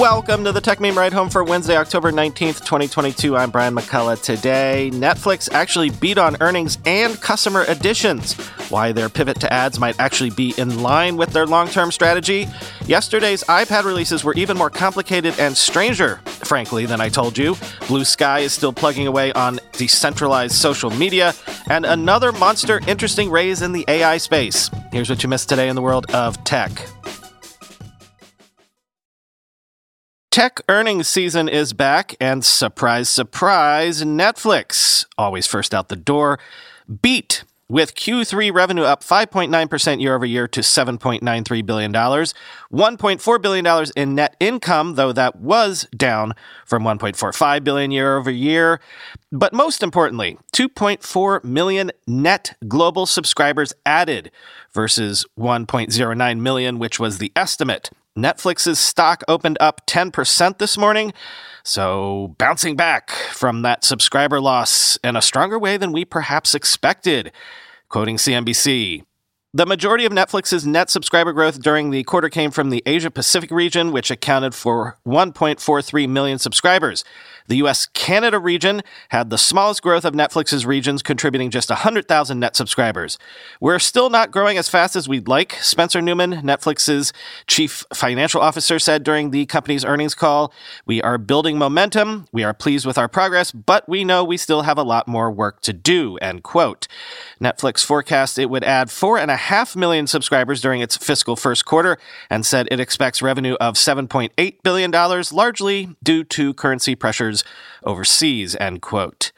Welcome to the Techmeme Ride Home for Wednesday, October 19th, 2022. I'm Brian McCullough. Today, Netflix actually beat on earnings and customer additions. Why their pivot to ads might actually be in line with their long term strategy. Yesterday's iPad releases were even more complicated and stranger, frankly, than I told you. Blue Sky is still plugging away on decentralized social media, and another monster interesting raise in the AI space. Here's what you missed today in the world of tech. Tech earnings season is back, and surprise, surprise, Netflix, always first out the door, beat with Q3 revenue up 5.9% year over year to $7.93 billion, $1.4 billion in net income, though that was down from 1.45 billion year over year. But most importantly, 2.4 million net global subscribers added versus 1.09 million, which was the estimate. Netflix's stock opened up 10% this morning, so bouncing back from that subscriber loss in a stronger way than we perhaps expected. Quoting CNBC, the majority of Netflix's net subscriber growth during the quarter came from the Asia Pacific region, which accounted for 1.43 million subscribers. The US Canada region had the smallest growth of Netflix's regions, contributing just 100,000 net subscribers. We're still not growing as fast as we'd like, Spencer Neumann, Netflix's chief financial officer, said during the company's earnings call. We are building momentum. We are pleased with our progress, but we know we still have a lot more work to do, end quote. Netflix forecast it would add four and a half million subscribers during its fiscal first quarter and said it expects revenue of $7.8 billion, largely due to currency pressures overseas, end quote.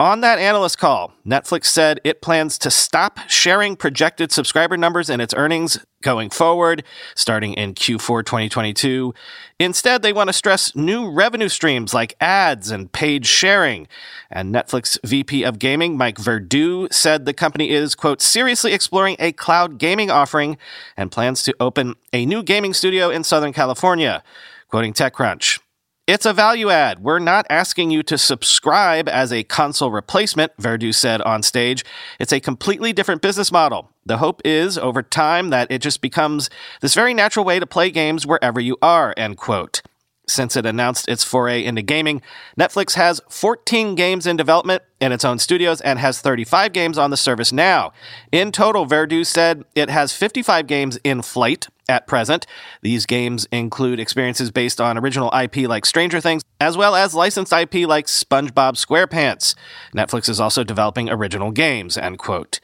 On that analyst call, Netflix said it plans to stop sharing projected subscriber numbers in its earnings going forward, starting in Q4 2022. Instead, they want to stress new revenue streams like ads and paid sharing. And Netflix VP of Gaming, Mike Verdu, said the company is, quote, seriously exploring a cloud gaming offering and plans to open a new gaming studio in Southern California. Quoting TechCrunch. It's a value add. We're not asking you to subscribe as a console replacement, Verdu said on stage. It's a completely different business model. The hope is, over time, that it just becomes this very natural way to play games wherever you are, end quote. Since it announced its foray into gaming, Netflix has 14 games in development in its own studios and has 35 games on the service now. In total, Verdu said it has 55 games in flight at present. These games include experiences based on original IP like Stranger Things, as well as licensed IP like SpongeBob SquarePants. Netflix is also developing original games, end quote.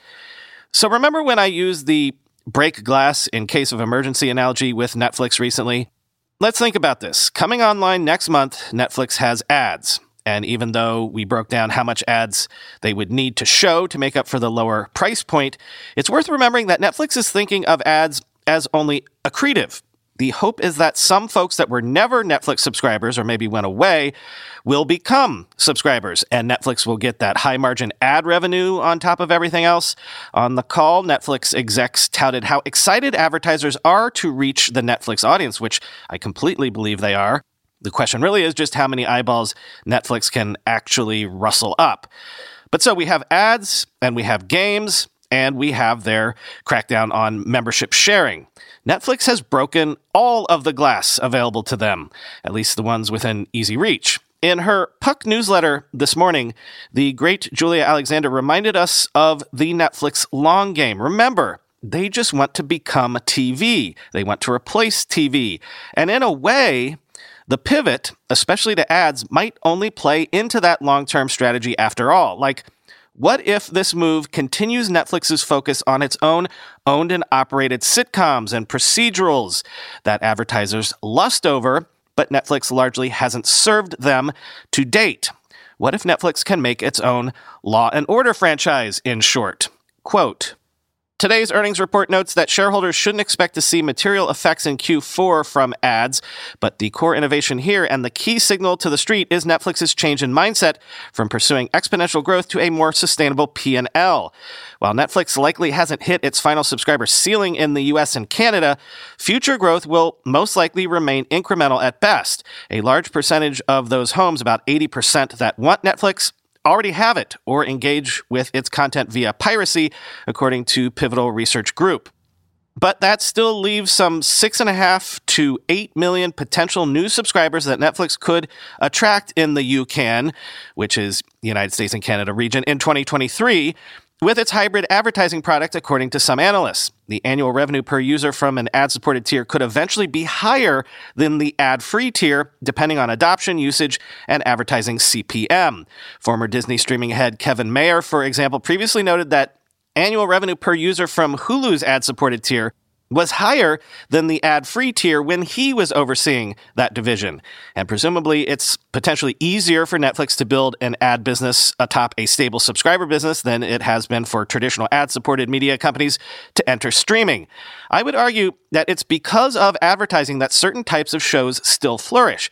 So remember when I used the break glass in case of emergency analogy with Netflix recently? Let's think about this. Coming online next month, Netflix has ads. And even though we broke down how much ads they would need to show to make up for the lower price point, it's worth remembering that Netflix is thinking of ads as only accretive the hope is that some folks that were never Netflix subscribers or maybe went away will become subscribers and Netflix will get that high margin ad revenue on top of everything else. On the call, Netflix execs touted how excited advertisers are to reach the Netflix audience, which I completely believe they are. The question really is just how many eyeballs Netflix can actually rustle up. But so we have ads and we have games and we have their crackdown on membership sharing. Netflix has broken all of the glass available to them, at least the ones within easy reach. In her Puck newsletter this morning, the great Julia Alexander reminded us of the Netflix long game. Remember, they just want to become TV. They want to replace TV. And in a way, the pivot, especially to ads, might only play into that long term strategy after all. Like, what if this move continues Netflix's focus on its own owned and operated sitcoms and procedurals that advertisers lust over, but Netflix largely hasn't served them to date? What if Netflix can make its own Law and Order franchise, in short? Quote, Today's earnings report notes that shareholders shouldn't expect to see material effects in Q4 from ads, but the core innovation here and the key signal to the street is Netflix's change in mindset from pursuing exponential growth to a more sustainable P&L. While Netflix likely hasn't hit its final subscriber ceiling in the US and Canada, future growth will most likely remain incremental at best. A large percentage of those homes, about 80% that want Netflix, already have it or engage with its content via piracy, according to Pivotal Research Group. But that still leaves some six and a half to eight million potential new subscribers that Netflix could attract in the UCAN, which is the United States and Canada region, in 2023 with its hybrid advertising product, according to some analysts. The annual revenue per user from an ad supported tier could eventually be higher than the ad free tier, depending on adoption, usage, and advertising CPM. Former Disney streaming head Kevin Mayer, for example, previously noted that annual revenue per user from Hulu's ad supported tier was higher than the ad free tier when he was overseeing that division. And presumably, it's potentially easier for Netflix to build an ad business atop a stable subscriber business than it has been for traditional ad supported media companies to enter streaming. I would argue that it's because of advertising that certain types of shows still flourish.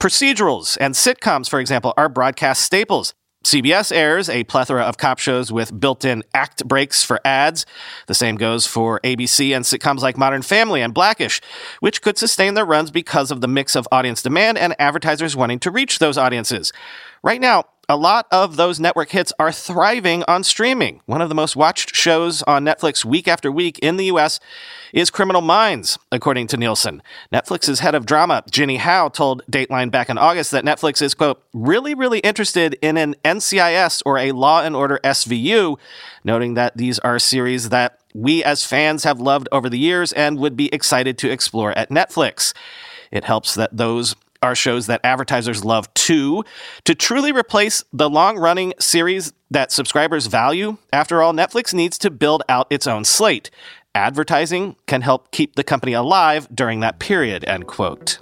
Procedurals and sitcoms, for example, are broadcast staples. CBS airs a plethora of cop shows with built in act breaks for ads. The same goes for ABC and sitcoms like Modern Family and Blackish, which could sustain their runs because of the mix of audience demand and advertisers wanting to reach those audiences. Right now, a lot of those network hits are thriving on streaming. One of the most watched shows on Netflix week after week in the US is Criminal Minds, according to Nielsen. Netflix's head of drama, Jinny Howe, told Deadline back in August that Netflix is, quote, really, really interested in an NCIS or a Law and Order SVU, noting that these are series that we as fans have loved over the years and would be excited to explore at Netflix. It helps that those are shows that advertisers love too. To truly replace the long running series that subscribers value, after all, Netflix needs to build out its own slate. Advertising can help keep the company alive during that period, end quote.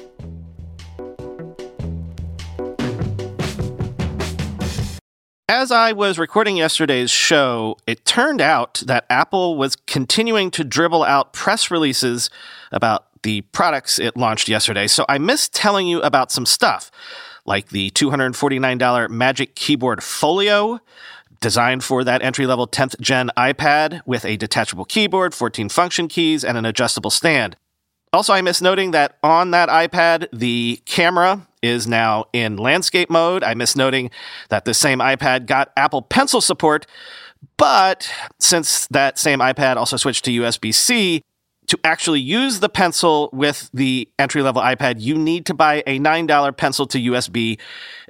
As I was recording yesterday's show, it turned out that Apple was continuing to dribble out press releases about the products it launched yesterday, so I missed telling you about some stuff, like the $249 Magic Keyboard Folio, designed for that entry level 10th gen iPad with a detachable keyboard, 14 function keys, and an adjustable stand. Also, I miss noting that on that iPad, the camera is now in landscape mode. I miss noting that the same iPad got Apple Pencil support, but since that same iPad also switched to USB C, to actually use the pencil with the entry level iPad, you need to buy a $9 pencil to USB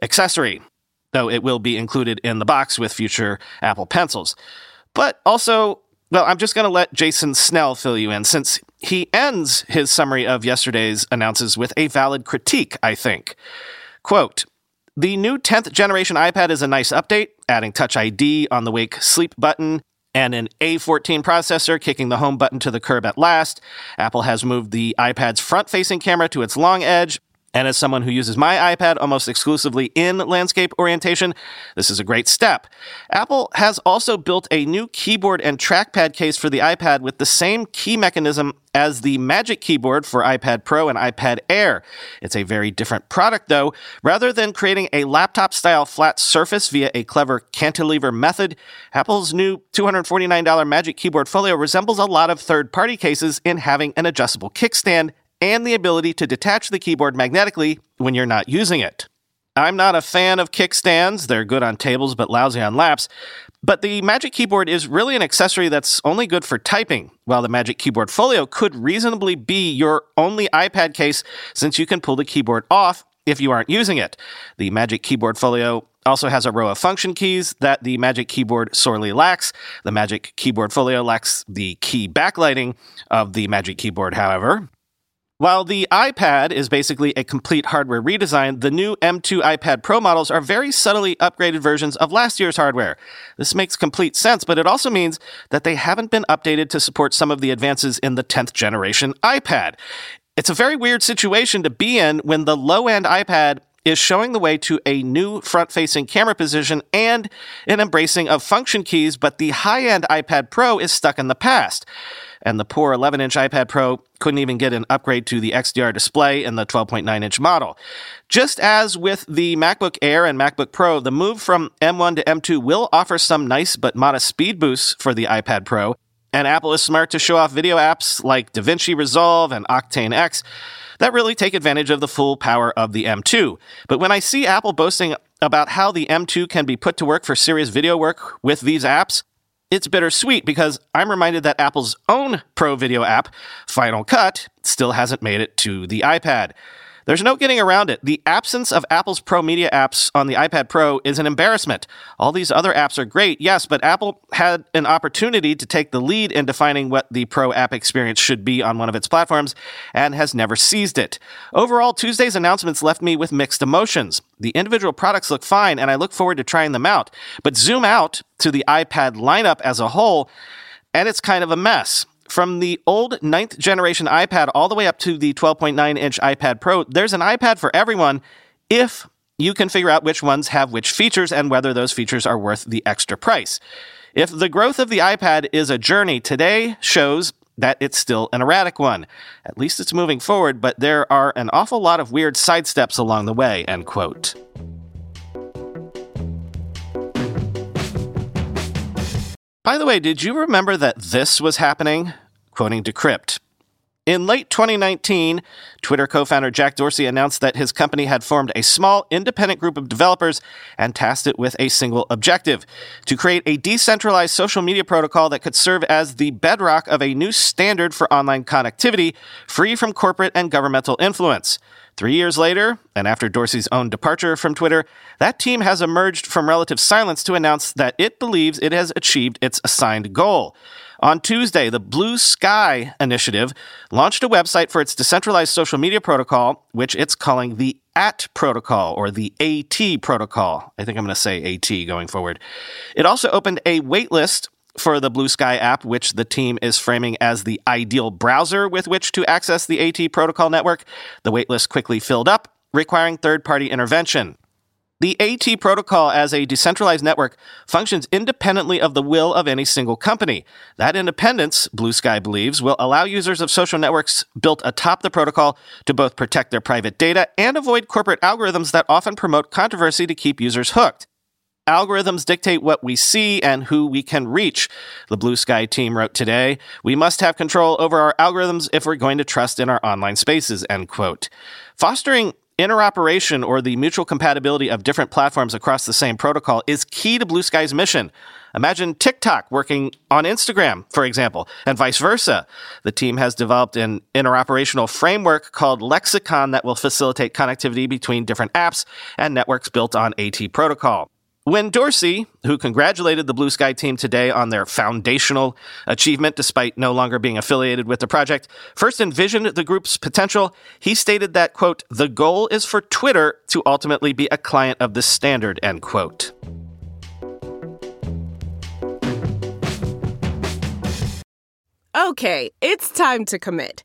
accessory, though it will be included in the box with future Apple Pencils. But also, well, I'm just going to let Jason Snell fill you in since he ends his summary of yesterday's announces with a valid critique, I think. Quote, the new 10th generation iPad is a nice update, adding Touch ID on the Wake Sleep button and an A14 processor kicking the home button to the curb at last. Apple has moved the iPad's front facing camera to its long edge and as someone who uses my iPad almost exclusively in landscape orientation, this is a great step. Apple has also built a new keyboard and trackpad case for the iPad with the same key mechanism as the Magic Keyboard for iPad Pro and iPad Air. It's a very different product, though. Rather than creating a laptop style flat surface via a clever cantilever method, Apple's new $249 Magic Keyboard Folio resembles a lot of third party cases in having an adjustable kickstand and the ability to detach the keyboard magnetically when you're not using it. I'm not a fan of kickstands, they're good on tables but lousy on laps. But the Magic Keyboard is really an accessory that's only good for typing, while the Magic Keyboard Folio could reasonably be your only iPad case since you can pull the keyboard off if you aren't using it. The Magic Keyboard Folio also has a row of function keys that the Magic Keyboard sorely lacks. The Magic Keyboard Folio lacks the key backlighting of the Magic Keyboard, however. While the iPad is basically a complete hardware redesign, the new M2 iPad Pro models are very subtly upgraded versions of last year's hardware. This makes complete sense, but it also means that they haven't been updated to support some of the advances in the 10th generation iPad. It's a very weird situation to be in when the low end iPad is showing the way to a new front facing camera position and an embracing of function keys, but the high end iPad Pro is stuck in the past. And the poor 11 inch iPad Pro couldn't even get an upgrade to the XDR display in the 12.9 inch model. Just as with the MacBook Air and MacBook Pro, the move from M1 to M2 will offer some nice but modest speed boosts for the iPad Pro, and Apple is smart to show off video apps like DaVinci Resolve and Octane X that really take advantage of the full power of the M2. But when I see Apple boasting about how the M2 can be put to work for serious video work with these apps, it's bittersweet because I'm reminded that Apple's own Pro Video app, Final Cut, still hasn't made it to the iPad. There's no getting around it. The absence of Apple's Pro Media apps on the iPad Pro is an embarrassment. All these other apps are great, yes, but Apple had an opportunity to take the lead in defining what the Pro app experience should be on one of its platforms and has never seized it. Overall, Tuesday's announcements left me with mixed emotions. The individual products look fine and I look forward to trying them out, but zoom out to the iPad lineup as a whole, and it's kind of a mess from the old ninth generation iPad all the way up to the 12.9 inch iPad Pro, there's an iPad for everyone if you can figure out which ones have which features and whether those features are worth the extra price. If the growth of the iPad is a journey, today shows that it's still an erratic one. At least it's moving forward, but there are an awful lot of weird sidesteps along the way, end quote. By the way, did you remember that this was happening? Quoting Decrypt. In late 2019, Twitter co founder Jack Dorsey announced that his company had formed a small, independent group of developers and tasked it with a single objective to create a decentralized social media protocol that could serve as the bedrock of a new standard for online connectivity, free from corporate and governmental influence. Three years later, and after Dorsey's own departure from Twitter, that team has emerged from relative silence to announce that it believes it has achieved its assigned goal. On Tuesday, the Blue Sky Initiative launched a website for its decentralized social media protocol, which it's calling the AT protocol or the AT protocol. I think I'm going to say AT going forward. It also opened a waitlist for the Blue Sky app, which the team is framing as the ideal browser with which to access the AT protocol network. The waitlist quickly filled up, requiring third party intervention. The AT protocol as a decentralized network functions independently of the will of any single company. That independence, Blue Sky believes, will allow users of social networks built atop the protocol to both protect their private data and avoid corporate algorithms that often promote controversy to keep users hooked. Algorithms dictate what we see and who we can reach. The Blue Sky team wrote today, we must have control over our algorithms if we're going to trust in our online spaces, end quote. Fostering interoperation or the mutual compatibility of different platforms across the same protocol is key to Blue Sky's mission. Imagine TikTok working on Instagram, for example, and vice versa. The team has developed an interoperational framework called Lexicon that will facilitate connectivity between different apps and networks built on AT protocol. When Dorsey, who congratulated the Blue Sky team today on their foundational achievement despite no longer being affiliated with the project, first envisioned the group's potential, he stated that, quote, the goal is for Twitter to ultimately be a client of the standard, end quote. Okay, it's time to commit.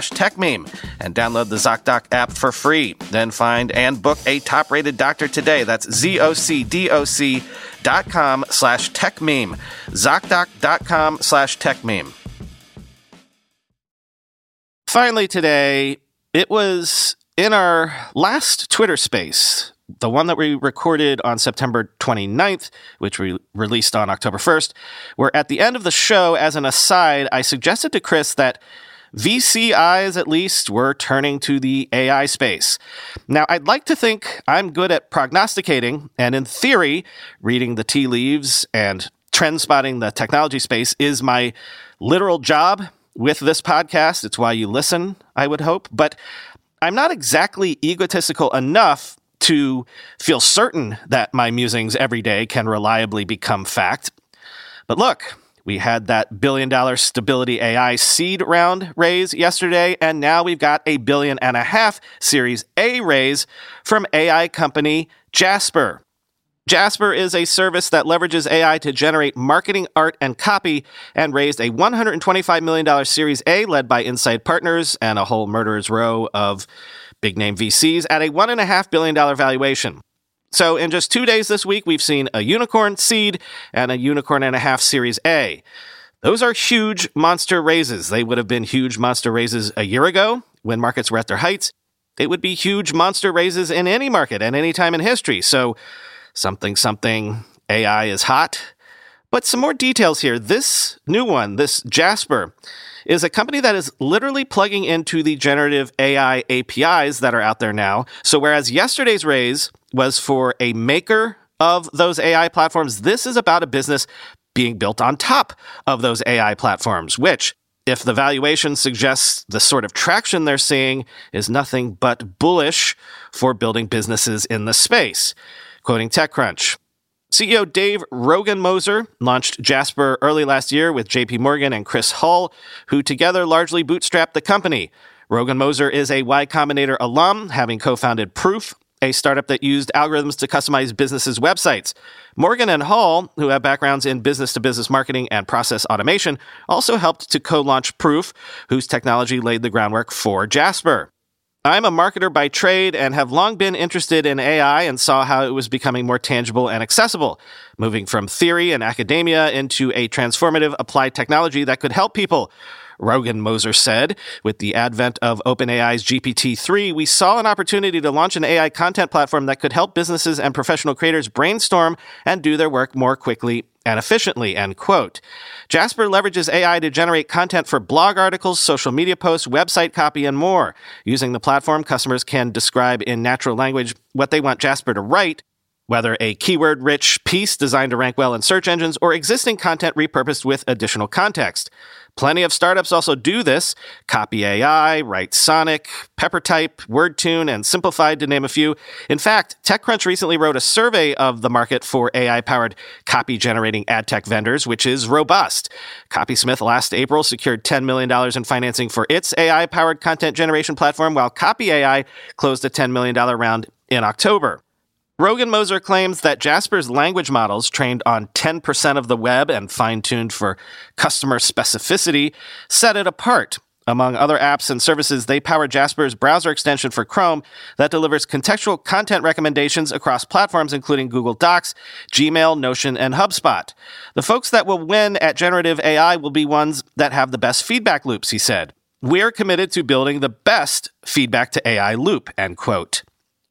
TechMeme and download the ZocDoc app for free. Then find and book a top rated doctor today. That's Z O C D O C ZocDoc.com slash techmeme. ZocDoc.com slash techmeme. Finally, today, it was in our last Twitter space, the one that we recorded on September 29th, which we released on October 1st, where at the end of the show, as an aside, I suggested to Chris that VC eyes, at least, were turning to the AI space. Now, I'd like to think I'm good at prognosticating, and in theory, reading the tea leaves and trend spotting the technology space is my literal job with this podcast. It's why you listen, I would hope. But I'm not exactly egotistical enough to feel certain that my musings every day can reliably become fact. But look, we had that billion dollar stability AI seed round raise yesterday, and now we've got a billion and a half Series A raise from AI company Jasper. Jasper is a service that leverages AI to generate marketing, art, and copy, and raised a $125 million Series A led by Insight Partners and a whole murderer's row of big name VCs at a $1.5 billion valuation. So, in just two days this week, we've seen a unicorn seed and a unicorn and a half Series A. Those are huge monster raises. They would have been huge monster raises a year ago when markets were at their heights. They would be huge monster raises in any market at any time in history. So, something, something, AI is hot. But some more details here. This new one, this Jasper, is a company that is literally plugging into the generative AI APIs that are out there now. So, whereas yesterday's raise was for a maker of those AI platforms, this is about a business being built on top of those AI platforms, which, if the valuation suggests the sort of traction they're seeing, is nothing but bullish for building businesses in the space. Quoting TechCrunch, CEO Dave Rogenmoser launched Jasper early last year with JP Morgan and Chris Hull, who together largely bootstrapped the company. Rogenmoser is a Y Combinator alum, having co founded Proof, a startup that used algorithms to customize businesses' websites. Morgan and Hull, who have backgrounds in business to business marketing and process automation, also helped to co launch Proof, whose technology laid the groundwork for Jasper. I'm a marketer by trade and have long been interested in AI and saw how it was becoming more tangible and accessible, moving from theory and academia into a transformative applied technology that could help people. Rogenmoser said, with the advent of OpenAI's GPT-3, we saw an opportunity to launch an AI content platform that could help businesses and professional creators brainstorm and do their work more quickly and efficiently, end quote. Jasper leverages AI to generate content for blog articles, social media posts, website copy, and more. Using the platform, customers can describe in natural language what they want Jasper to write, whether a keyword rich piece designed to rank well in search engines or existing content repurposed with additional context. Plenty of startups also do this. Copy AI, Writesonic, PepperType, WordTune, and Simplified, to name a few. In fact, TechCrunch recently wrote a survey of the market for AI powered copy generating ad tech vendors, which is robust. Copysmith last April secured $10 million in financing for its AI powered content generation platform, while Copy AI closed a $10 million round in October. Rogenmoser claims that Jasper's language models, trained on 10% of the web and fine tuned for customer specificity, set it apart. Among other apps and services, they power Jasper's browser extension for Chrome that delivers contextual content recommendations across platforms including Google Docs, Gmail, Notion, and HubSpot. The folks that will win at generative AI will be ones that have the best feedback loops, he said. We're committed to building the best feedback to AI loop, end quote.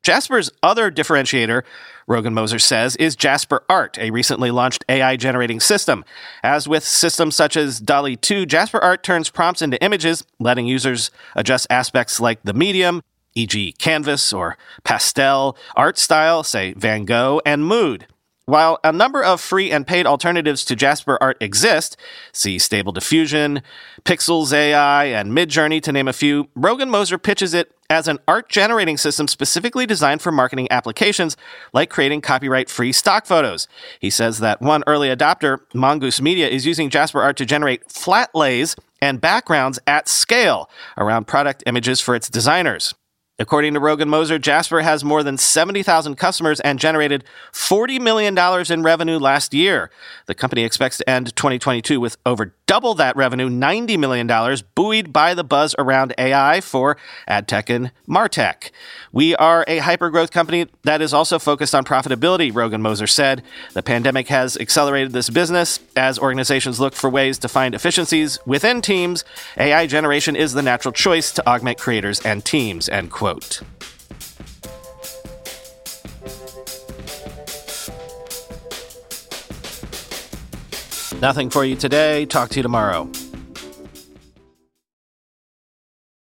Jasper's other differentiator, Rogenmoser says, is Jasper Art, a recently launched AI generating system. As with systems such as DALL-E 2, Jasper Art turns prompts into images, letting users adjust aspects like the medium, e.g., canvas or pastel, art style, say Van Gogh, and mood. While a number of free and paid alternatives to Jasper Art exist, see Stable Diffusion, Pixels AI, and Midjourney to name a few, Rogenmoser pitches it as an art generating system specifically designed for marketing applications like creating copyright free stock photos. He says that one early adopter, Mongoose Media, is using Jasper Art to generate flat lays and backgrounds at scale around product images for its designers. According to Rogenmoser, Jasper has more than 70,000 customers and generated $40 million in revenue last year. The company expects to end 2022 with over double that revenue, $90 million, buoyed by the buzz around AI for AdTech and MarTech. We are a hyper-growth company that is also focused on profitability, Rogenmoser said. The pandemic has accelerated this business as organizations look for ways to find efficiencies within teams. AI generation is the natural choice to augment creators and teams, end quote Nothing for you today. Talk to you tomorrow.